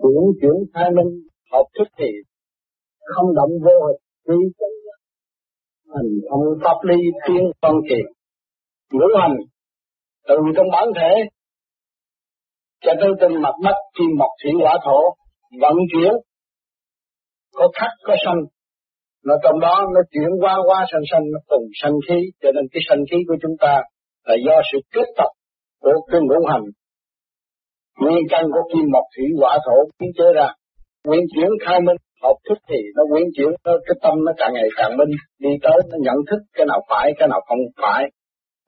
chuyển chuyển khai minh học thức thì không động vô hình. Vi chân hành thông pháp lý tiên phân kỳ ngũ hành, từ trong bản thể cho tới tinh mặt đất kim mộc thủy hỏa thổ, vận chuyển, có khắc, có sanh. Nó trong đó nó chuyển qua qua sanh sanh, nó cùng sanh khí. Cho nên cái sanh khí của chúng ta là do sự kết tập của cái ngũ hành nguyên căn của kim mộc thủy hỏa thổ biến chế ra. Nguyên chuyển khai minh học thức thì nó nguyên chuyển nó, cái tâm nó càng ngày càng minh. Đi tới nó nhận thức cái nào phải cái nào không phải.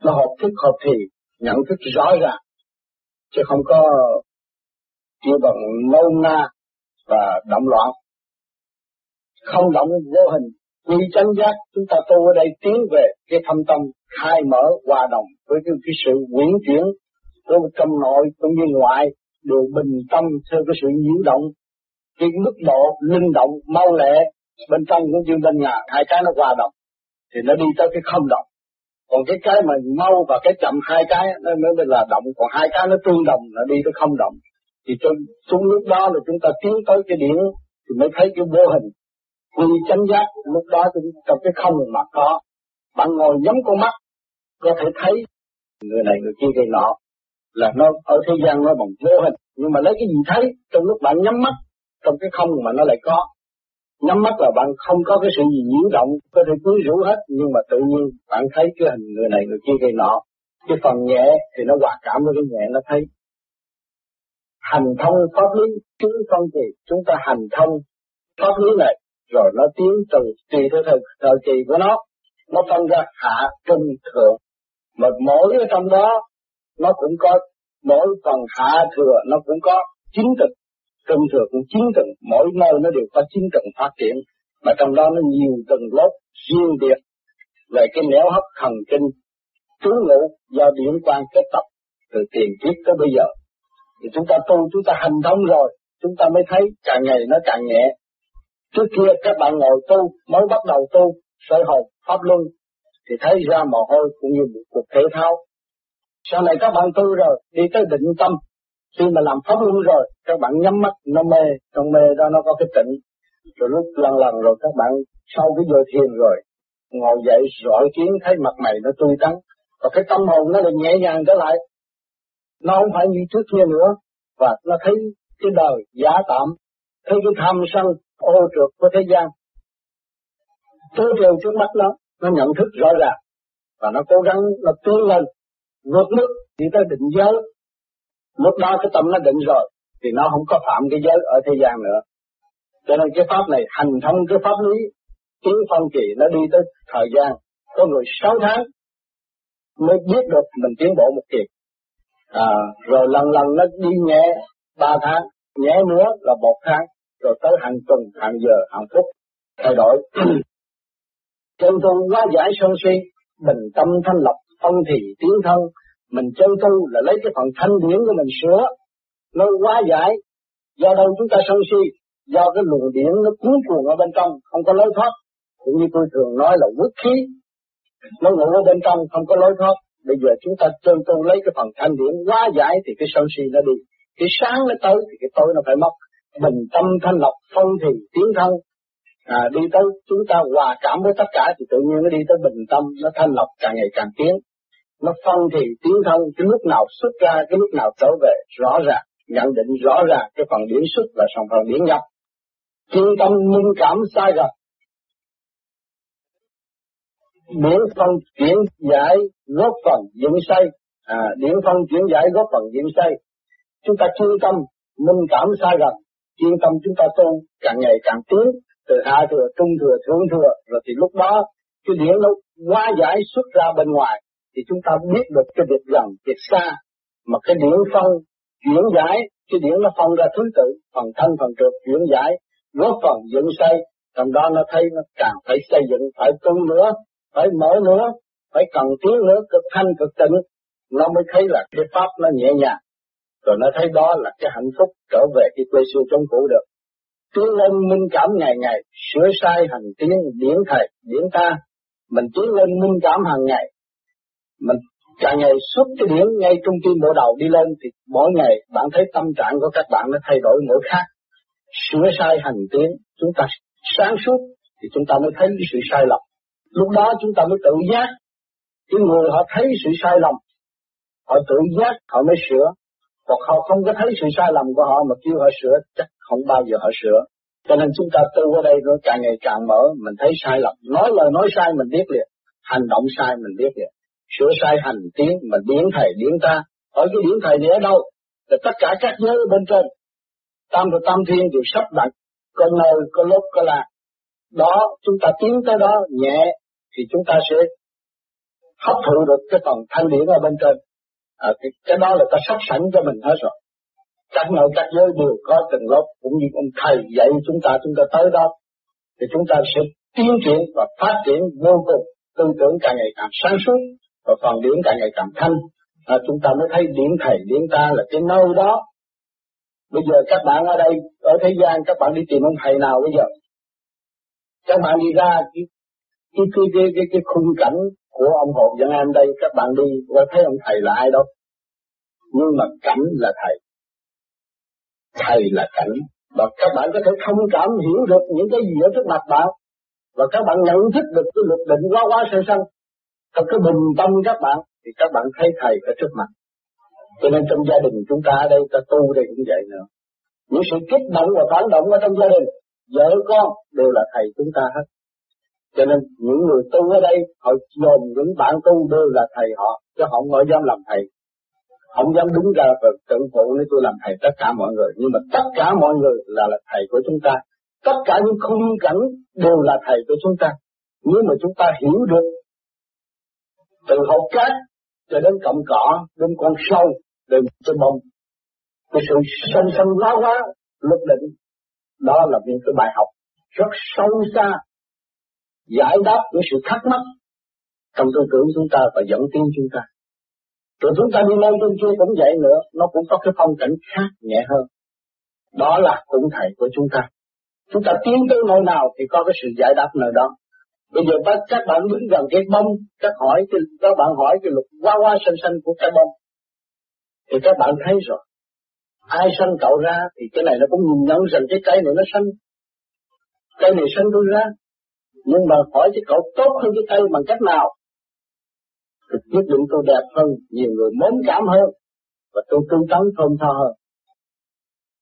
Nó học thức học thì nhận thức rõ ràng chứ không có kêu bằng nôn na và động loạn. Không động vô hình. Quy chân giác chúng ta tu ở đây tiến về cái thâm tâm khai mở hòa đồng với cái, cái sự quyển chuyển của trong nội cũng như ngoại đều bình tâm theo cái sự nhiễu động, cái mức độ linh động, mau lẹ, bên trong cũng như bên ngoài, hai cái nó hòa đồng, thì nó đi tới cái không động. Còn cái cái mà mau và cái chậm hai cái, nó mới là động. Còn hai cái nó tương đồng, nó đi tới không động. Thì trong xuống lúc đó là chúng ta tiến tới cái điểm thì mới thấy cái vô hình. Quy chánh giác, lúc đó trong cái không mà có. Bạn ngồi nhắm con mắt, có thể thấy người này người kia người nọ là nó ở thế gian nó bằng vô hình nhưng mà lấy cái gì thấy trong lúc bạn nhắm mắt trong cái không mà nó lại có. Nhắm mắt là bạn không có cái sự gì nhiễu động có thể quyến rũ hết nhưng mà tự nhiên bạn thấy cái hình người này người kia người nọ. Cái phần nhẹ thì nó hòa cảm với cái nhẹ nó thấy. Hành thông pháp lý chúng con thì chúng ta hành thông pháp lý này rồi nó tiến từ tùy theo thời, thời kỳ của nó. Nó phân ra hạ trung thượng. Mà mỗi ở trong đó nó cũng có mỗi phần hạ thừa nó cũng có chính trực trung thừa cũng chính trực mỗi nơi nó đều có chính trực phát triển. Mà trong đó nó nhiều tầng lớp riêng biệt về cái nẻo hấp thần kinh trú ngụ do điểm quan kết tập từ tiền kiếp tới bây giờ. Thì chúng ta tu chúng ta hành thông rồi chúng ta mới thấy càng ngày nó càng nhẹ. Trước kia các bạn ngồi tu, mới bắt đầu tu, sợi hồn, pháp luân, thì thấy ra mồ hôi cũng như một cuộc thể thao. Sau này các bạn tu rồi, đi tới định tâm, khi mà làm pháp luân rồi, các bạn nhắm mắt, nó mê, trong mê đó nó có cái tịnh. Rồi lúc lần lần rồi các bạn sau cái giờ thiền rồi, ngồi dậy rọi kiến thấy mặt mày nó tươi tắn, và cái tâm hồn nó lại nhẹ nhàng trở lại. Nó không phải như trước kia nữa, và nó thấy cái đời giả tạm, thấy cái tham sân ô trượt của thế gian. Tôi đều trước mắt nó nó nhận thức rõ ràng. Và nó cố gắng nó tiến lên vượt mức thì tới định giới. Lúc đó cái tâm nó định rồi thì nó không có phạm cái giới ở thế gian nữa. Cho nên cái pháp này hành thông cái pháp lý tiến phân kỳ nó đi tới thời gian. Có người sáu tháng mới biết được mình tiến bộ một kỳ à, rồi lần lần nó đi nhẹ ba tháng nhẹ nữa là một tháng rồi tới hàng tuần, hàng giờ, hàng phút thay đổi. chân tu quá giải sân si, bình tâm thanh lập, phân thì tiến thân. Mình chân tu là lấy cái phần thanh điển của mình sửa, nó quá giải. Do đâu chúng ta sân si? Do cái luồng điển nó cuốn cuồng ở bên trong, không có lối thoát. Cũng như tôi thường nói là quốc khí, nó ngủ ở bên trong, không có lối thoát. Bây giờ chúng ta chân tu lấy cái phần thanh điển quá giải thì cái sân si nó đi. Cái sáng nó tới thì cái tối nó phải mất bình tâm thanh lọc phân thì tiến thân à, đi tới chúng ta hòa cảm với tất cả thì tự nhiên nó đi tới bình tâm nó thanh lọc càng ngày càng tiến nó phân thì tiến thân cái lúc nào xuất ra cái lúc nào trở về rõ ràng nhận định rõ ràng cái phần điển xuất và phần phần điển nhập. Chuyên tâm minh cảm sai rồi. Điển phân chuyển giải góp phần dựng xây. À, điển phân chuyển giải góp phần dựng xây. Chúng ta chuyên tâm minh cảm sai rồi. Chuyên tâm chúng ta tu càng ngày càng tiến từ hạ thừa trung thừa thượng thừa rồi thì lúc đó cái điển nó hóa giải xuất ra bên ngoài thì chúng ta biết được cái việc gần việc xa mà cái điển phân chuyển giải cái điển nó phân ra thứ tự phần thân phần trượt chuyển giải góp phần dựng xây trong đó nó thấy nó càng phải xây dựng phải tu nữa phải mở nữa phải cần tiến nữa cực thanh cực tịnh nó mới thấy là cái pháp nó nhẹ nhàng rồi nó thấy đó là cái hạnh phúc trở về cái quê xưa trong cũ được. Tiến lên minh cảm ngày ngày, sửa sai hành tiến điển thầy, điển ta. Mình tiến lên minh cảm hàng ngày. Mình càng ngày xuất cái điểm ngay trung tim bộ đầu đi lên thì mỗi ngày bạn thấy tâm trạng của các bạn nó thay đổi mỗi khác. sửa sai hành tiến, chúng ta sáng suốt thì chúng ta mới thấy cái sự sai lầm. Lúc đó chúng ta mới tự giác. Cái người họ thấy sự sai lầm, họ tự giác, họ mới sửa. Hoặc họ không có thấy sự sai lầm của họ mà kêu họ sửa, chắc không bao giờ họ sửa. Cho nên chúng ta tu ở đây nó càng ngày càng mở, mình thấy sai lầm. Nói lời nói sai mình biết liền, hành động sai mình biết liền sửa sai hành tiến mà điển thầy điển ta. Hỏi cái điển thầy này ở đâu? Là tất cả các giới bên trên. Tam và tam thiên đều sắp đặt. Có nơi có lúc có là đó chúng ta tiến tới đó nhẹ thì chúng ta sẽ hấp thụ được cái phần thanh điển ở bên trên. À, cái, cái đó là ta sắp sẵn cho mình hết rồi. Các nơi các giới đều có từng lớp cũng như ông thầy dạy chúng ta chúng ta tới đó. Thì chúng ta sẽ tiến triển và phát triển vô cùng tư tưởng càng ngày càng sáng suốt và phần điển càng ngày càng thanh. À, chúng ta mới thấy điển thầy điển ta là cái nơi đó. Bây giờ các bạn ở đây ở thế gian các bạn đi tìm ông thầy nào bây giờ? Các bạn đi ra cái cái cái cái cái, cái khung cảnh của ông Hồ Dân An đây các bạn đi có thấy ông thầy là ai đâu nhưng mà cảnh là thầy. Thầy là cảnh. Và các bạn có thể thông cảm hiểu được những cái gì ở trước mặt bạn. Và các bạn nhận thức được cái luật định quá quá sơ sân trong cái bình tâm các bạn, thì các bạn thấy thầy ở trước mặt. Cho nên trong gia đình chúng ta ở đây, ta tu đây cũng vậy nữa. Những sự kích động và phản động ở trong gia đình, vợ con đều là thầy chúng ta hết. Cho nên những người tu ở đây, họ dồn những bạn tu đều là thầy họ, chứ họ không dám làm thầy. Không dám đứng ra và tự phụ nếu tôi làm thầy tất cả mọi người. Nhưng mà tất cả mọi người là là thầy của chúng ta. Tất cả những khung cảnh đều là thầy của chúng ta. Nếu mà chúng ta hiểu được từ hột cát cho đến cọng cỏ đến con sâu đến cái bông cái sự sanh sanh lá hóa lúc định đó là những cái bài học rất sâu xa giải đáp những sự thắc mắc trong tư tưởng chúng ta và dẫn tiến chúng ta rồi chúng ta đi lên trên kia cũng vậy nữa, nó cũng có cái phong cảnh khác nhẹ hơn. Đó là cũng thầy của chúng ta. Chúng ta tiến tới nơi nào thì có cái sự giải đáp nơi đó. Bây giờ bác, các bạn đứng gần cái bông, các hỏi cái, các bạn hỏi cái lục hoa hoa xanh xanh của cái bông. Thì các bạn thấy rồi. Ai sanh cậu ra thì cái này nó cũng nhìn nhận rằng cái cây này nó xanh. Cây này xanh tôi ra. Nhưng mà hỏi cái cậu tốt hơn cái cây bằng cách nào? Thì quyết định tôi đẹp hơn, nhiều người mến cảm hơn, và tôi tương tấn thơm tho hơn.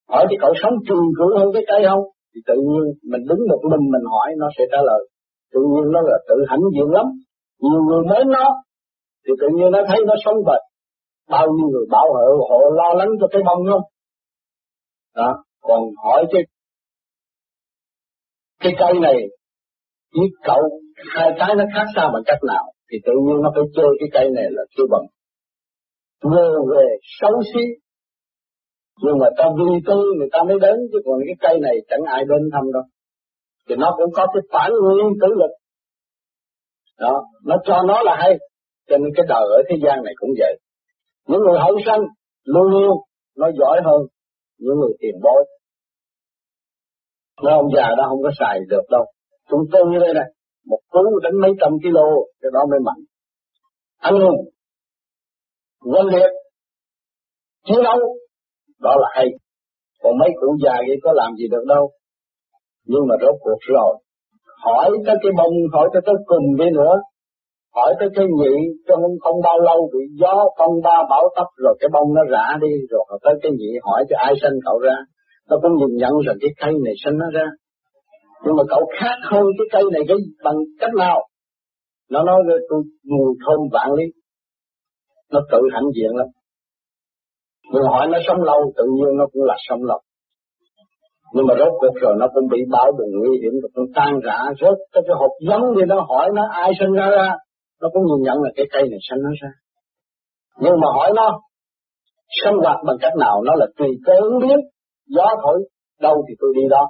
Hỏi cái cậu sống trường cử hơn cái cây không? Thì tự nhiên mình đứng một mình mình hỏi nó sẽ trả lời. Tự nhiên nó là tự hãnh diện lắm. Nhiều người mới nó, thì tự nhiên nó thấy nó sống bền. Bao nhiêu người bảo hộ, họ lo lắng cho cái bông không? Đó, còn hỏi cái cái cây này với cậu hai cái nó khác xa bằng cách nào thì tự nhiên nó phải chơi cái cây này là chưa bằng ngờ về xấu xí nhưng mà ta vì tư người ta mới đến chứ còn cái cây này chẳng ai đến thăm đâu thì nó cũng có cái phản nguyên tử lực. Đó, nó cho nó là hay. Cho nên cái đời ở thế gian này cũng vậy. Những người hậu sanh luôn luôn nó giỏi hơn những người tiền bối. Nó ông già đó không có xài được đâu. Chúng tôi như đây này, một cú đánh mấy trăm kilo, cái đó mới mạnh. Anh hùng quân liệt, chiến đấu, đó là hay. Còn mấy cụ già vậy có làm gì được đâu nhưng mà rốt cuộc rồi. Hỏi tới cái bông hỏi tới cái cùng đi nữa. Hỏi tới cái nhị, trong không bao lâu bị gió phong ba bão tấp rồi cái bông nó rã đi, rồi tới cái nhị hỏi cho ai sinh cậu ra. Nó cũng nhìn nhận rằng cái cây này sinh nó ra. Nhưng mà cậu khác hơn cái cây này cái bằng cách nào? Nó nói với tôi mùi thơm vạn lý. Nó tự hãnh diện lắm. Người hỏi nó sống lâu, tự nhiên nó cũng là sống lâu nhưng mà rốt cuộc rồi nó cũng bị bão bùng nguy hiểm rồi cũng tan rã. Rớt cái cái hộp giống thì nó hỏi nó, ai sinh ra ra? Nó cũng nhìn nhận là cái cây này sinh nó ra. Nhưng mà hỏi nó, sinh hoạt bằng cách nào? Nó là tùy cơ ứng biến, gió thổi, đâu thì tôi đi đó.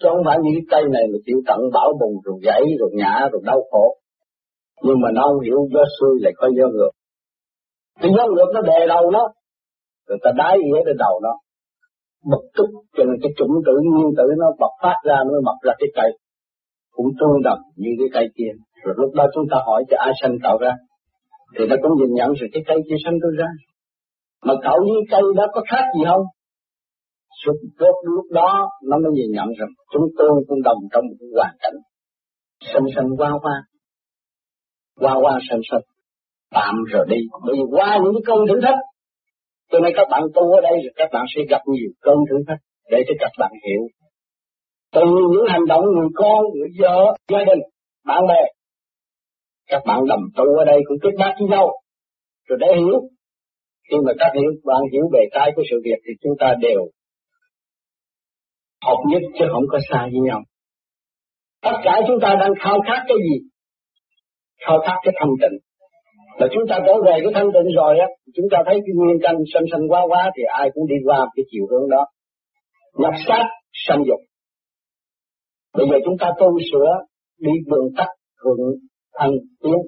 Chứ không phải như cái cây này mà chịu tận bão bùng rồi gãy rồi ngã rồi đau khổ. Nhưng mà nó không hiểu gió xuôi lại có gió ngược. Thì gió ngược nó đè đầu nó, rồi ta đái ỉa lên đầu nó bực tức cho nên cái chủng tử nguyên tử nó bật phát ra nó mới mọc ra cái cây. Cũng tương đồng như cái cây kia. Rồi lúc đó chúng ta hỏi cho ai sanh tạo ra. Thì nó cũng nhìn nhận rồi cái cây kia sanh tôi ra. Mà cậu với cây đó có khác gì không? Suốt lúc, lúc đó nó mới nhìn nhận rằng chúng tôi cũng đồng trong một hoàn cảnh sanh sanh qua qua qua qua sanh sanh tạm rồi đi. Bởi vì qua những cái câu thử thách cho nên các bạn tu ở đây rồi các bạn sẽ gặp nhiều cơn thử thách để cho các bạn hiểu. Từ những hành động người con, người vợ, gia đình, bạn bè, các bạn đồng tu ở đây cũng kết bác với nhau. Rồi để hiểu, khi mà các hiểu, bạn hiểu về cái của sự việc thì chúng ta đều hợp nhất chứ không có xa với nhau. Tất cả chúng ta đang khao khát cái gì? Khao khát cái thanh tịnh là chúng ta trở về cái thanh tịnh rồi á chúng ta thấy cái nguyên căn sanh sanh quá quá thì ai cũng đi qua cái chiều hướng đó. Nhập sát sanh dục. Bây giờ chúng ta tu sửa đi đường tắt thuận thành tiến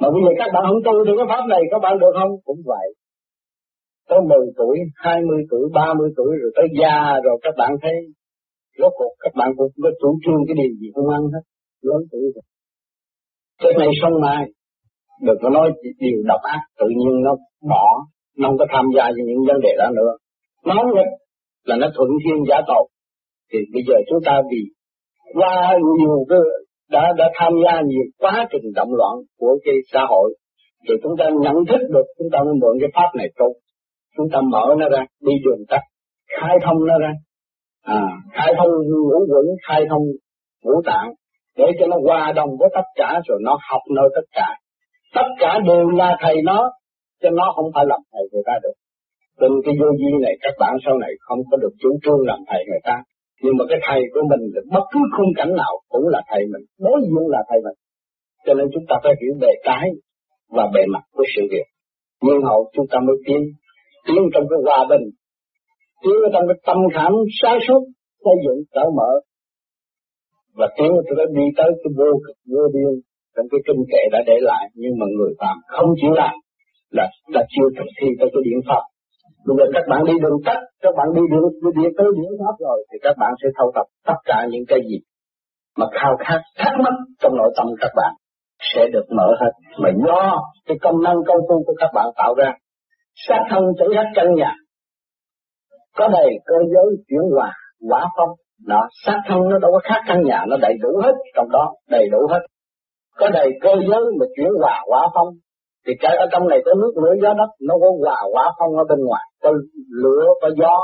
mà bây giờ các bạn không tu thì cái pháp này các bạn được không? Cũng vậy. Tới 10 tuổi, 20 tuổi, 30 tuổi rồi tới già rồi các bạn thấy rốt cuộc các bạn cũng có chủ trương cái điều gì không ăn hết, lớn tuổi rồi. Cái này xong mai, đừng có nói điều độc ác, tự nhiên nó bỏ, nó không có tham gia vào những vấn đề đó nữa. Nó nghịch là nó thuận thiên giả tội. Thì bây giờ chúng ta vì qua nhiều cái đã đã tham gia nhiều quá trình động loạn của cái xã hội thì chúng ta nhận thức được chúng ta mới mượn cái pháp này tu chúng ta mở nó ra đi đường tắt khai thông nó ra à, khai thông ngũ quẩn khai thông ngũ tạng để cho nó hòa đồng với tất cả rồi nó học nơi tất cả tất cả đều là thầy nó cho nó không phải làm thầy người ta được. Từng cái vô vi này, các bạn sau này không có được chủ trương làm thầy người ta. Nhưng mà cái thầy của mình bất cứ khung cảnh nào cũng là thầy mình. Đối diện là thầy mình. Cho nên chúng ta phải hiểu bề cái và bề mặt của sự việc. Nhưng hậu chúng ta mới tiến tiến trong cái hòa bình, tiến trong cái tâm khảm sáng suốt, xây dựng cởi mở. Và tiến tôi đi tới cái vô cực vô biên trong cái kinh kệ đã để lại nhưng mà người phạm không chịu làm là là chưa thực thi tới cái điện pháp Bây giờ các bạn đi đường tắt, các bạn đi đường đi điện tới điện pháp rồi thì các bạn sẽ thâu tập tất cả những cái gì mà khao khát thắc mắc trong nội tâm các bạn sẽ được mở hết. Mà do cái công năng công phu của các bạn tạo ra, sát thân chảy hết căn nhà, có đầy cơ giới chuyển hòa, quả phong, đó, sát thân nó đâu có khác căn nhà, nó đầy đủ hết trong đó, đầy đủ hết. Có đầy cơ giới mà chuyển hòa quả phong, thì cái ở trong này có nước lửa gió đất nó có hòa quả phong ở bên ngoài? Có lửa có gió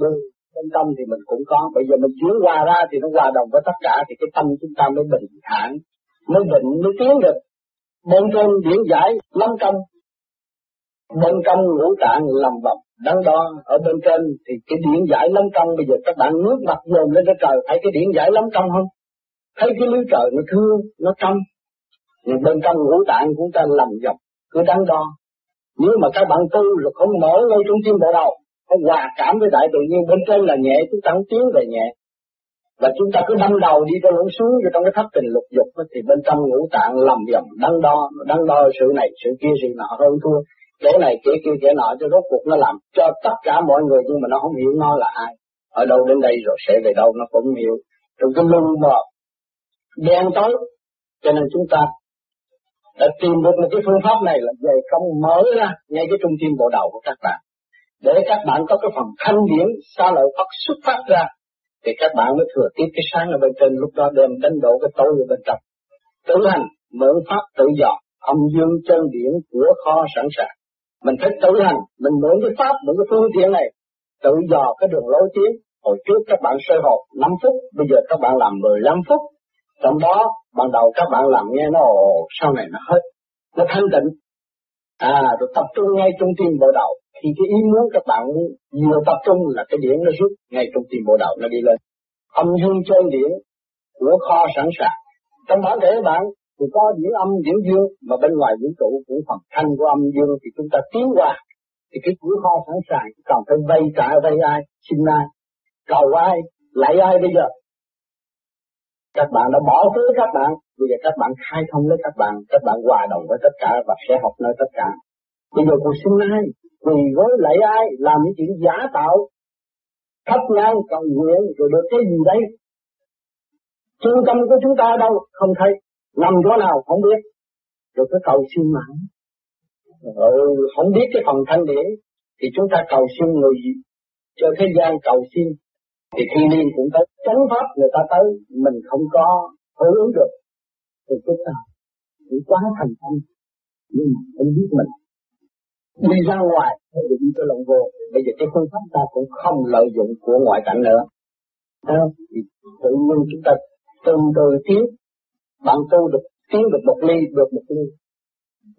bên bên trong thì mình cũng có. Bây giờ mình chuyển hòa ra thì nó hòa đồng với tất cả thì cái tâm chúng ta mới bình thản mới định mới tiến được. Bên trên điển giải lâm công. Bên trong ngũ tạng lầm vọng đắn đo. Ở bên trên thì cái điển giải lâm công. Bây giờ các bạn nước mặt dồn lên trên trời thấy cái điển giải lâm công không? Thấy cái lưới trời nó thương nó trong. Thì bên trong ngũ tạng chúng ta làm dọc cứ đắn đo. Nếu mà các bạn tu là không mở ngay trung tim bộ đầu, không hòa cảm với đại tự nhiên, bên trên là nhẹ, chúng ta không tiến về nhẹ. Và chúng ta cứ đâm đầu đi cho lũng xuống cho trong cái thất tình lục dục thì bên trong ngũ tạng lầm dầm đắn đo đắn đo sự này, sự kia, sự nọ, hơn thua. Chỗ này kia kia chỗ nọ, cho rốt cuộc nó làm cho tất cả mọi người, nhưng mà nó không hiểu nó là ai. Ở đâu đến đây rồi sẽ về đâu, nó cũng hiểu. Trong cái lưng mờ đen tối, cho nên chúng ta đã tìm được một cái phương pháp này là dày công mở ra ngay cái trung tim bộ đầu của các bạn. Để các bạn có cái phần thanh điển xa lợi Phật xuất phát ra, thì các bạn mới thừa tiếp cái sáng ở bên trên, lúc đó đem đánh độ cái tối ở bên trong. Tự hành, mượn pháp tự dò âm dương chân điển của kho sẵn sàng. Mình phải tự hành, mình mượn cái pháp, mượn cái phương tiện này, tự dò cái đường lối tiến. Hồi trước các bạn sơ hộp 5 phút, bây giờ các bạn làm 15 phút trong đó, ban đầu các bạn làm nghe nó ồ, sau này nó hết, nó thanh tịnh. À rồi tập trung ngay trung tim bộ đầu. Thì cái ý muốn các bạn vừa tập trung là cái điểm nó rút ngay trung tim bộ đầu, nó đi lên. Âm dương trên điểm của kho sẵn sàng. Trong bản thể bạn, thì có điểm âm điểm dương, mà bên ngoài vũ trụ cũng phần thanh của âm dương thì chúng ta tiến qua. Thì cái cửa kho sẵn sàng, còn phải vay trả vay ai, xin ai. Cầu ai lại ai bây giờ? Các bạn đã bỏ thứ các bạn. Bây giờ các bạn khai thông với các bạn. Các bạn hòa đồng với tất cả và sẽ học nơi tất cả. Bây giờ cuộc sinh ai quỳ với lại ai, làm những chuyện giả tạo, thấp nhang cầu nguyện, rồi được cái gì đấy. Trung tâm của chúng ta đâu, không thấy. Nằm chỗ nào, không biết. Rồi cái cầu xin mãi. Rồi không biết cái phần thanh điển, thì chúng ta cầu xin người, cho thế gian cầu xin thì thiên niên cũng tới, chánh pháp người ta tới, mình không có hưởng ứng được. Thì chúng ta cũng quá thành tâm. Nhưng mà không biết mình đi ra ngoài hay đi cho lòng vô. Bây giờ cái phương pháp ta cũng không lợi dụng của ngoại cảnh nữa. Thấy thì tự nhiên chúng ta từng từ tiến. Bạn tu được, tiến được một ly, được một ly.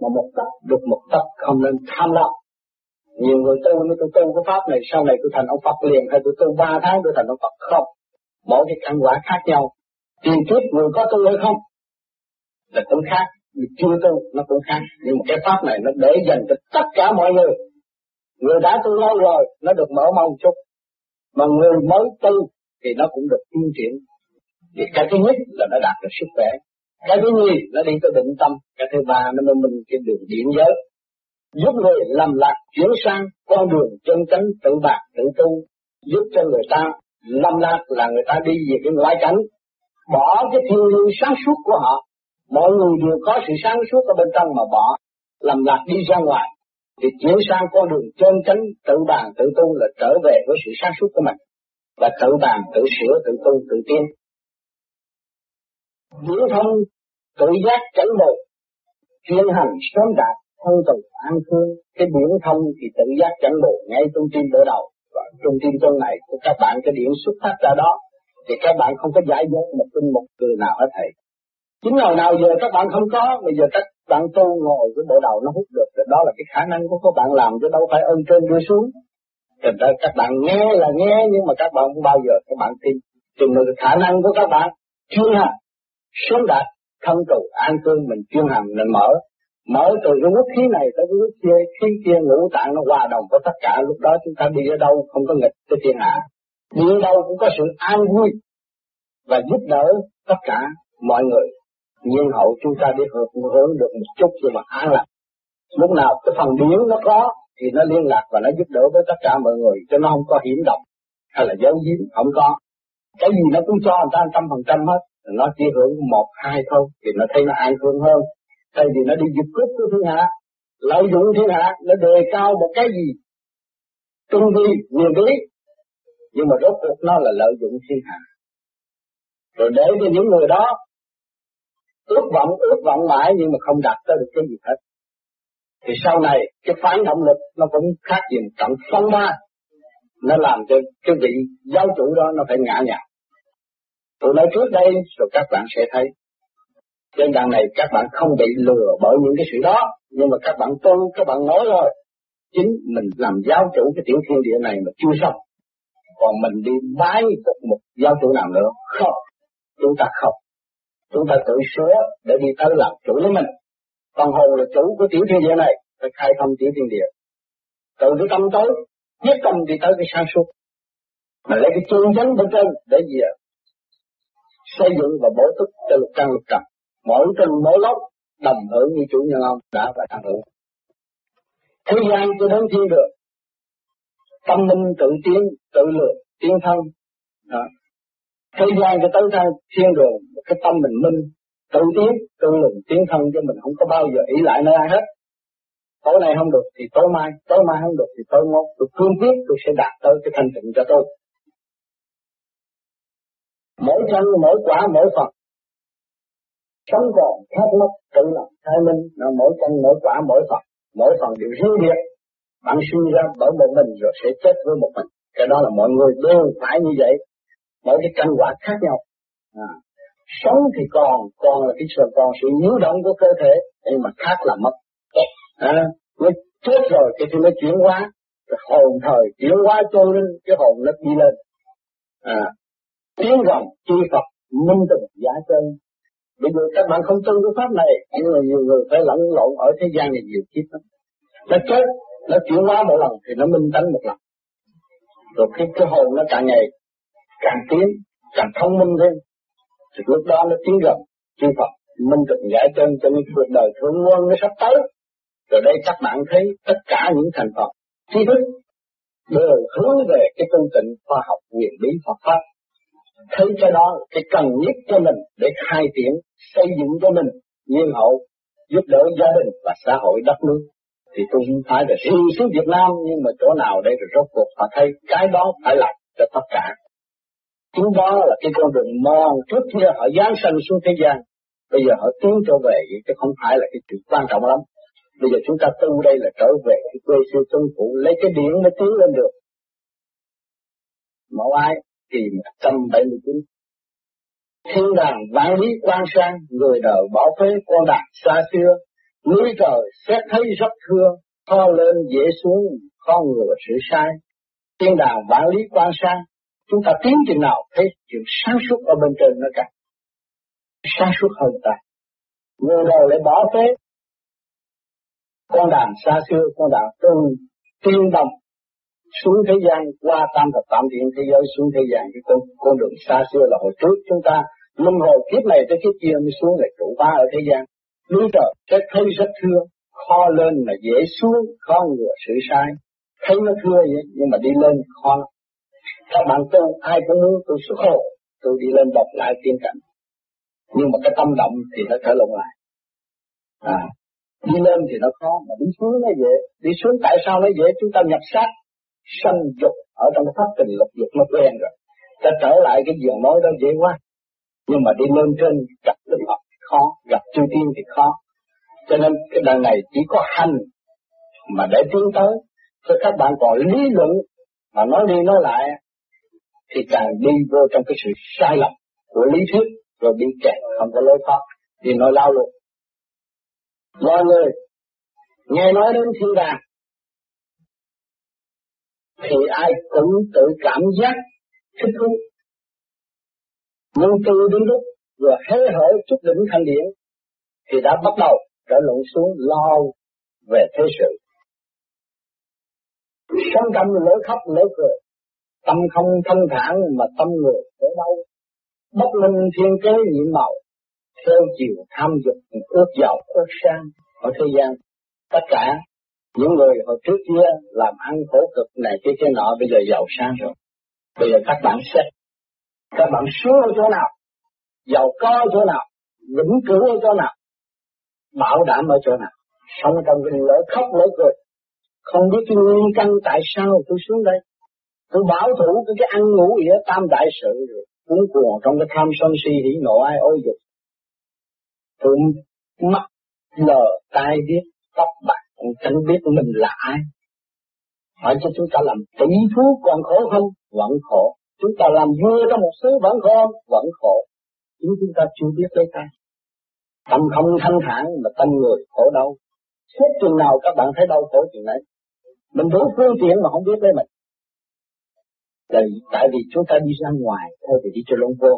Mà một tấc được một tấc không nên tham lam nhiều người tu như tôi tu cái pháp này, sau này tôi thành ông Phật liền, hay tôi tu ba tháng tôi thành ông Phật? Không. Mỗi cái căn quả khác nhau. Tiền kiếp người có tu hay không là cũng khác. Người chưa tu, nó cũng khác. Nhưng mà cái pháp này nó để dành cho tất cả mọi người. Người đã tu lâu rồi, nó được mở mong chút. Mà người mới tu thì nó cũng được tiến triển. Thì cái thứ nhất là nó đạt được sức khỏe. Cái thứ nhì, nó đi tới định tâm. Cái thứ ba, nó mới minh cái đường điện giới giúp người làm lạc chuyển sang con đường chân chánh tự bạc, tự tu, giúp cho người ta lâm lạc là người ta đi về cái ngoại cảnh. Bỏ cái thiên liêng sáng suốt của họ, mọi người đều có sự sáng suốt ở bên trong mà bỏ, làm lạc đi ra ngoài. Thì chuyển sang con đường chân chánh tự bàn tự tu là trở về với sự sáng suốt của mình và tự bàn, tự sửa, tự tu, tự tiên diễn thông tự giác chánh bộ chuyên hành sớm đạt thân từ an thương cái điểm thông thì tự giác chẳng bộ ngay trung tim đỡ đầu. Và trung tim chân này của các bạn, cái điểm xuất phát ra đó, thì các bạn không có giải dốt một tin một từ nào hết thầy. Chính hồi nào giờ các bạn không có, bây giờ các bạn tu ngồi cái bộ đầu nó hút được thì đó là cái khả năng của các bạn làm, chứ đâu phải ơn trên đưa xuống. Thành ra các bạn nghe là nghe, nhưng mà các bạn không bao giờ, các bạn tin. Chừng là khả năng của các bạn chưa hành, sớm đạt thân trụ an cư mình chuyên hành, mình mở mở từ cái quốc khí này tới cái quốc kia, khí kia ngũ tạng nó hòa đồng với tất cả. Lúc đó chúng ta đi ở đâu không có nghịch tới thiên hạ. Đi ở đâu cũng có sự an vui và giúp đỡ tất cả mọi người. Nhiên hậu chúng ta đi hưởng hưởng được một chút nhưng mà an lạc lúc nào cái phần điển nó có thì nó liên lạc và nó giúp đỡ với tất cả mọi người cho nó không có hiểm độc hay là giấu giếm, không có. Cái gì nó cũng cho người ta trăm phần trăm hết. Nó chỉ hưởng một, hai thôi thì nó thấy nó an phương hơn thay vì nó đi giật cướp của thiên hạ, lợi dụng thiên hạ, nó đề cao một cái gì? Trung vi nguyên lý. Nhưng mà rốt cuộc nó là lợi dụng thiên hạ. Rồi để cho những người đó ước vọng ước vọng mãi nhưng mà không đạt tới được cái gì hết. Thì sau này, cái phản động lực nó cũng khác gì một trận phong ba. Nó làm cho cái vị giáo chủ đó nó phải ngã nhào. Tôi nói trước đây, rồi các bạn sẽ thấy trên đàn này các bạn không bị lừa bởi những cái sự đó. Nhưng mà các bạn tu các bạn nói rồi chính mình làm giáo chủ cái tiểu thiên địa này mà chưa xong. Còn mình đi bái một giáo chủ nào nữa? Không. Chúng ta không. Chúng ta tự sửa để đi tới làm chủ với mình. Còn hồn là chủ của tiểu thiên địa này. Phải khai thông tiểu thiên địa. Từ cái tâm tối, nhất tâm đi tới cái sáng suốt. Mà lấy cái chân chánh bên trên để gì ạ? Xây dựng và bổ túc cho lục căn lục trần mỗi trên mỗi lốc đồng hưởng như chủ nhân ông đã và đang hưởng. Thế gian tôi đến thiên được tâm minh tự tiến, tự lượng tiến thân. Đó. thế gian cái tới thân thiên đường, cái tâm mình minh, tự tiến, tự lượng tiến thân cho mình không có bao giờ ý lại nơi ai hết. Tối nay không được thì tối mai tối mai không được thì tối mốt. Tôi cương quyết tôi sẽ đạt tới cái thanh tịnh cho tôi. Mỗi chân, mỗi quả, mỗi phật sống còn thắc mắc tự lập khai minh là mỗi căn mỗi quả mỗi phần mỗi phần đều riêng biệt. Bạn sinh ra bởi một mình rồi sẽ chết với một mình. Cái đó là mọi người đều phải như vậy. Mỗi cái căn quả khác nhau. À. sống thì còn còn là cái sự còn sự nhiễu động của cơ thể nhưng mà khác là mất. À, mới chết rồi cái thì nó chuyển hóa cái hồn thời chuyển hóa trôi lên cái hồn nó đi lên. À, tiếng gần chi Phật minh tình giả chân bây giờ các bạn không tin cái pháp này nhưng mà nhiều người phải lẫn lộn ở thế gian này nhiều kiếp lắm. Nó chết nó chuyển hóa một lần thì nó minh tánh một lần. Rồi khi cái hồn nó càng ngày càng tiến, càng thông minh thêm thì lúc đó nó tiến gần. Chư Phật, minh tịnh giải chân cho những cuộc đời thượng quân nó sắp tới. Rồi đây các bạn thấy tất cả những thành Phật trí thức đều hướng về cái tu tịnh khoa học quyền lý Phật pháp. Thứ cái đó cái cần nhất cho mình để khai triển, xây dựng cho mình nhiên hậu, giúp đỡ gia đình và xã hội đất nước thì tôi không phải là riêng xuống Việt Nam, nhưng mà chỗ nào để rồi rốt cuộc họ thấy cái đó phải làm cho tất cả. chúng đó là cái con đường mòn trước kia họ giáng sanh xuống thế gian. Bây giờ họ tiến trở về chứ không phải là cái chuyện quan trọng lắm. Bây giờ chúng ta tu đây là trở về cái quê siêu tuân phụ lấy cái điện mới tiến lên được. Mẫu ai kỳ 179 Thiên đàng vạn lý quan sang, người đời bỏ phế con đạt xa xưa, núi trời xét thấy rất thương to lên dễ xuống, con ngừa sự sai. Thiên đàng vạn lý quan sang, chúng ta tiến chừng nào thấy chuyện sáng suốt ở bên trên nó càng sáng suốt hơn ta. Người đời lại bỏ phế, con đàn xa xưa, con đàn tương tiên đồng xuống thế gian, qua tam thập tam thiên thế giới, xuống thế gian cái con con đường xa xưa là hồi trước chúng ta. Luân hồi kiếp này tới kiếp kia mới xuống lại trụ ba ở thế gian. Núi trời sẽ thấy rất thưa, kho lên là dễ xuống khó ngừa sự sai. Thấy nó thưa vậy, nhưng mà đi lên khó các bạn tu, ai cũng muốn tôi xuất khổ tôi đi lên bọc lại tiên cảnh. Nhưng mà cái tâm động thì nó trở lộn lại. À đi lên thì nó khó, mà đi xuống nó dễ. Đi xuống tại sao nó dễ? Chúng ta nhập sát sanh dục ở trong pháp tình lục dục nó quen rồi. Ta trở lại cái giường mối đó dễ quá. Nhưng mà đi lên trên gặp đức Phật khó, gặp chư tiên thì khó. Cho nên cái đời này chỉ có hành mà để tiến tới. Cho các bạn còn lý luận mà nói đi nói lại thì càng đi vô trong cái sự sai lầm của lý thuyết rồi bị kẹt, không có lối thoát. Thì nói lao luôn mọi người, nghe nói đến thiên đàng thì ai cũng tự cảm giác thích thú. Nhưng từ đến lúc vừa hé hở chút đỉnh thanh điển thì đã bắt đầu trở lộn xuống lo về thế sự. Sống tâm lỡ khóc lỡ cười, tâm không thanh thản mà tâm người ở đâu. Bất minh thiên kế nhiệm màu, theo chiều tham dục ước giàu ước sang ở thế gian. Tất cả những người hồi trước kia làm ăn khổ cực này kia kia nọ bây giờ giàu sang rồi. Bây giờ các bạn xét, các bạn sướng ở chỗ nào, giàu có ở chỗ nào, vĩnh cửu ở chỗ nào, bảo đảm ở chỗ nào, sống trong cái lỡ khóc lỡ cười. Không biết cái nguyên căn tại sao tôi xuống đây. Tôi bảo thủ cái, cái ăn ngủ gì đó tam đại sự rồi. Cuốn cuồng trong cái tham sân si hỉ nộ ai ôi dục. Tôi mắt lờ tai biết tóc bạc còn chẳng biết mình là ai. Hỏi cho chúng ta làm tỷ phú còn khổ không? Vẫn khổ. Chúng ta làm vua trong một xứ vẫn khổ Vẫn khổ. Chính chúng ta chưa biết lấy tay. Tâm không thanh thản mà tâm người khổ đau. Suốt chừng nào các bạn thấy đau khổ chừng đấy. Mình đủ phương tiện mà không biết lấy mình. Là tại vì chúng ta đi ra ngoài thôi thì đi cho lông vô.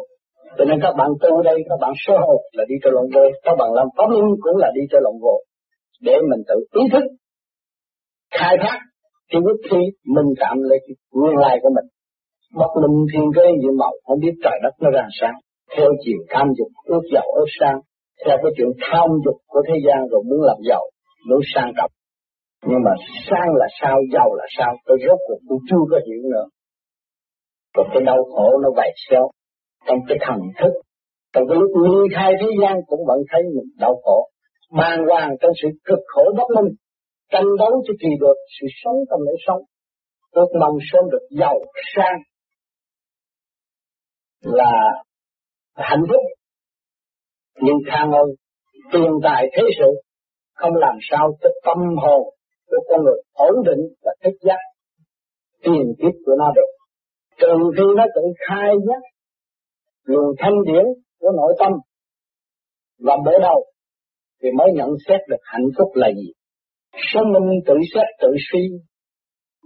Cho nên các bạn tu đây, các bạn sơ hồn là đi cho lông vô. Các bạn làm pháp luân cũng là đi cho lông vô để mình tự ý thức, khai thác thì lúc khi mình cảm lấy cái nguyên lai của mình. Bất linh thiên cơ dự màu không biết trời đất nó ra sao. Theo chiều tham dục ước giàu ước sang, theo cái chuyện tham dục của thế gian rồi muốn làm giàu, muốn sang trọng. Nhưng mà sang là sao, giàu là sao, tôi rốt cuộc cũng chưa có hiểu nữa. Còn cái đau khổ nó vậy xéo trong cái thần thức. Trong cái lúc ly khai thế gian cũng vẫn thấy mình đau khổ bàng hoàng trong sự cực khổ bất minh, tranh đấu cho kỳ được sự sống trong lễ sống. Ước mong sớm được giàu sang là hạnh phúc. Nhưng khang ơn tiền tài thế sự không làm sao cho tâm hồn của con người ổn định và thích giác tiền kiếp của nó được. Trừ khi nó tự khai giác luồng thanh điển của nội tâm và mở đầu thì mới nhận xét được hạnh phúc là gì. Sống minh tự xét tự suy,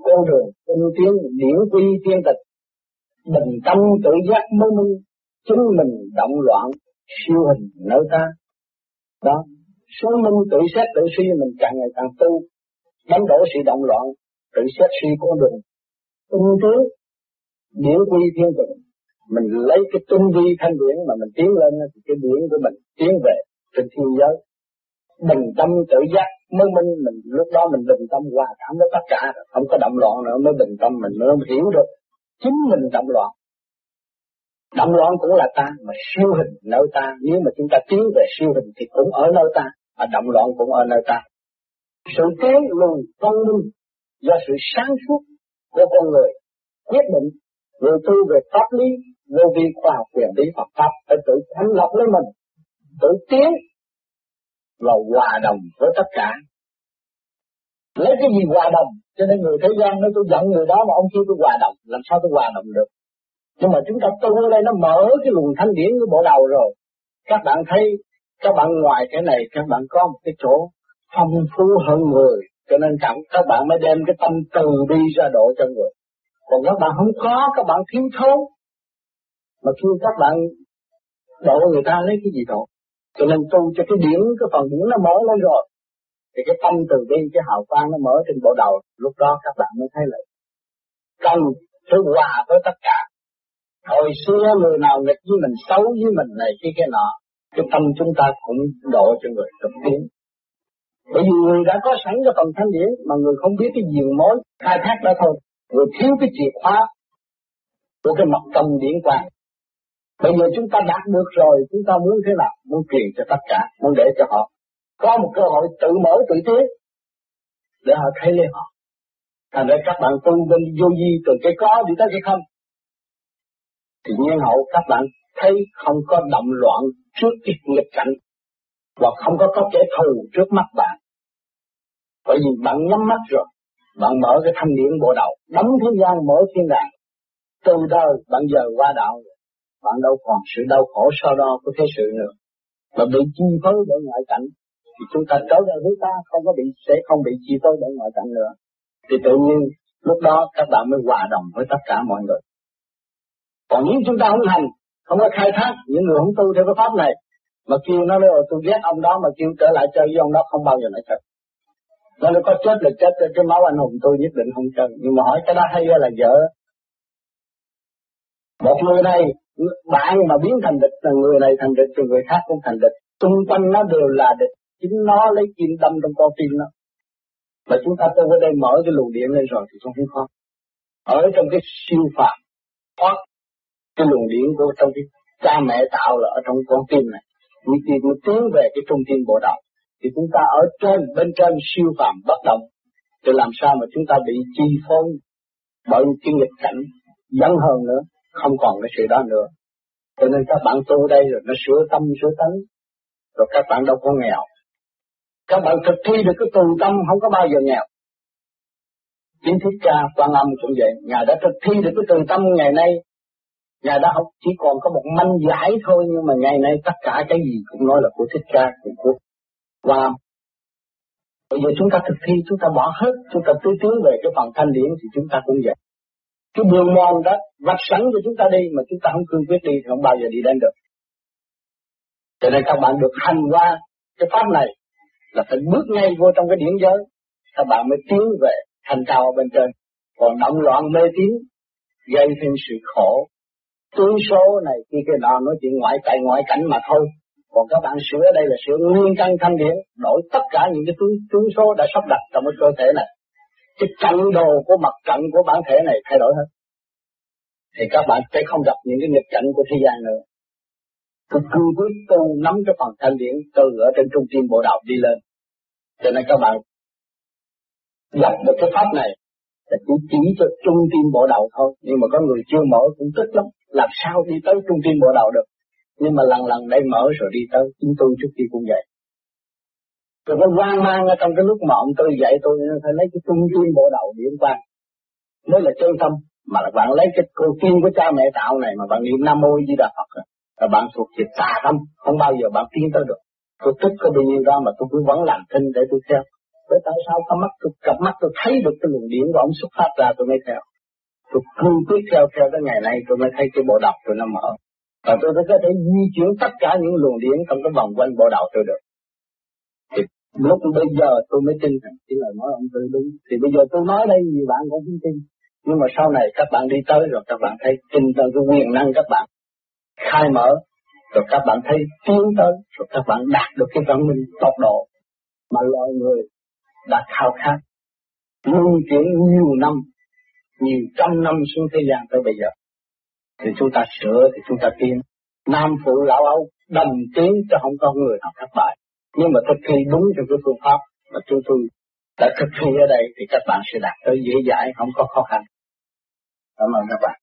con đường tinh tiến điển quy tiên tịch, bình tâm tự giác mới minh, chính mình động loạn, siêu hình nơi ta. Đó, sống minh tự xét tự suy mình càng ngày càng tu, đánh đổ sự động loạn, tự xét suy con đường, tinh tiến, điển quy tiên tịch. Mình lấy cái tinh vi thanh điển mà mình tiến lên thì cái điển của mình tiến về trên thiên giới bình tâm tự giác, mới minh mình, lúc đó mình bình tâm hòa cảm với tất cả, không có động loạn nữa, mới bình tâm mình, mới hiểu được chính mình động loạn. Động loạn cũng là ta, mà siêu hình nơi ta, nếu mà chúng ta tiến về siêu hình thì cũng ở nơi ta, mà động loạn cũng ở nơi ta. Sự kế lùi văn minh do sự sáng suốt của con người quyết định người tu về pháp lý vô vi khoa học quyền lý Phật pháp phải tự thanh lập lấy mình, tự tiến và hòa đồng với tất cả. Lấy cái gì hòa đồng? Cho nên người thế gian nói, tôi giận người đó mà ông kêu tôi hòa đồng, làm sao tôi hòa đồng được? Nhưng mà chúng ta tu ở đây nó mở cái luồng thanh điển của bộ đầu rồi. Các bạn thấy, các bạn ngoài cái này, các bạn có một cái chỗ phong phú hơn người, cho nên cảm, các bạn mới đem cái tâm từ bi ra độ cho người. Còn các bạn không có, các bạn thiếu thốn. Mà khi các bạn độ người ta lấy cái gì độ? Cho nên tu cho cái điển cái phần điển nó mở lên rồi. Thì cái tâm từ bi, cái hào quang nó mở trên bộ đầu. Lúc đó các bạn mới thấy là cần phải hòa với tất cả. Hồi xưa người nào nghịch với mình, xấu với mình này kia cái nọ, cái tâm chúng ta cũng độ cho người tập tiến bởi vì người đã có sẵn cái phần thanh điển mà người không biết cái diều mối khai thác đó thôi. Người thiếu cái chìa khóa của cái mặt tâm điển quan bây giờ chúng ta đạt được rồi, chúng ta muốn thế nào? Muốn truyền cho tất cả, muốn để cho họ có một cơ hội tự mở tự tiến, để họ thấy lên họ. Thành ra các bạn tu bên vô di từ cái có đi tới cái không. Thì nhiên hậu các bạn thấy không có động loạn trước cái nghịch cảnh, và không có có kẻ thù trước mắt bạn. Bởi vì bạn nhắm mắt rồi, bạn mở cái thanh điển bộ đầu, đóng thế gian, mở thiên đàng. Từ đời bạn giờ qua đạo bạn đâu còn sự đau khổ so đo của thế sự nữa. Mà bị chi phối bởi ngoại cảnh, thì chúng ta trở về với ta, không có bị, sẽ không bị chi phối bởi ngoại cảnh nữa. Thì tự nhiên, lúc đó các bạn mới hòa đồng với tất cả mọi người. Còn nếu chúng ta không hành, không có khai thác những người không tu theo cái pháp này, mà kêu nó nói tôi ghét ông đó, mà kêu trở lại chơi với ông đó, không bao giờ nó chơi nó nói, có chết là chết, cái máu anh hùng tôi nhất định không chơi nhưng mà hỏi cái đó hay là vợ một người này, bạn mà biến thành địch, là người này thành địch, thì người khác cũng thành địch. Xung quanh nó đều là địch. Chính nó lấy kim đâm trong con tim nó. Mà chúng ta tôi ở đây mở cái luồng điện lên rồi thì không thấy khó ở trong cái siêu phạm thoát cái luồng điện của trong cái cha mẹ tạo là ở trong con tim này. Như khi nó tiến về cái trung tim bộ đầu thì chúng ta ở trên, bên trên siêu phạm bất động. Thì làm sao mà chúng ta bị chi phối bởi cái nghịch cảnh dẫn hơn nữa? Không còn cái sự đó nữa. Cho nên các bạn tu đây rồi nó sửa tâm, sửa tánh. Rồi các bạn đâu có nghèo. Các bạn thực thi được cái từ tâm, không có bao giờ nghèo. Chính thức ca, quan âm cũng vậy. Ngài đã thực thi được cái từ tâm ngày nay. Ngài đã học, chỉ còn có một manh giải thôi, nhưng mà ngày nay tất cả cái gì cũng nói là của thích ca, của của quan âm. Bây giờ chúng ta thực thi, chúng ta bỏ hết, chúng ta tưới tiến về cái phần thanh điển thì chúng ta cũng vậy cái đường mòn đó vạch sẵn cho chúng ta đi mà chúng ta không cương quyết đi thì không bao giờ đi đến được. Cho nên các bạn được hành qua cái pháp này là phải bước ngay vô trong cái điển giới. Các bạn mới tiến về thành cao ở bên trên. Còn động loạn mê tín gây thêm sự khổ. Tướng số này khi cái nào nói chuyện ngoại tại ngoại cảnh mà thôi. Còn các bạn sửa đây là sửa nguyên căn thanh điển đổi tất cả những cái tướng, tướng số đã sắp đặt trong cái cơ thể này cái trận đồ của mặt trận của bản thể này thay đổi hết. Thì các bạn sẽ không gặp những cái nghịch cảnh của thế gian nữa. Cứ cương quyết tu nắm cái phần thanh điển từ ở trên trung tim bộ đạo đi lên. Cho nên các bạn gặp được cái pháp này là chỉ chỉ cho trung tim bộ đầu thôi. Nhưng mà có người chưa mở cũng tức lắm. Làm sao đi tới trung tim bộ đầu được? Nhưng mà lần lần đây mở rồi đi tới, chúng tôi trước kia cũng vậy tôi có hoang mang ở trong cái lúc mà ông tôi dạy tôi phải lấy cái trung tâm bộ đầu điểm quan mới là chân tâm mà là bạn lấy cái cô tiên của cha mẹ tạo này mà bạn niệm nam mô di đà phật là bạn thuộc về tà tâm không bao giờ bạn tiến tới được tôi thích có bao nhiêu đó mà tôi cũng vẫn làm thinh để tôi theo với tại sao có mắt tôi, cặp mắt tôi thấy được cái luồng điện của ông xuất phát ra tôi mới theo. Tôi cương quyết theo theo tới ngày nay tôi mới thấy cái bộ đọc tôi nó mở. Và tôi có thể di chuyển tất cả những luồng điện trong cái vòng quanh bộ đầu tôi được. Lúc bây giờ tôi mới tin rằng chỉ là nói ông Tư đúng. Thì bây giờ tôi nói đây, nhiều bạn cũng không tin. Nhưng mà sau này các bạn đi tới rồi các bạn thấy tin trong cái quyền năng các bạn khai mở, rồi các bạn thấy tiến tới, rồi các bạn đạt được cái văn minh tốc độ mà loài người đã khao khát luân chuyển nhiều năm, nhiều trăm năm xuống thế gian tới bây giờ thì chúng ta sửa, thì chúng ta tiến nam phụ lão âu đồng tiến cho không có người nào thất bại nhưng mà thực thi đúng theo cái phương pháp mà chúng tôi đã thực thi ở đây thì các bạn sẽ đạt tới dễ dãi, không có khó khăn. Cảm ơn các bạn.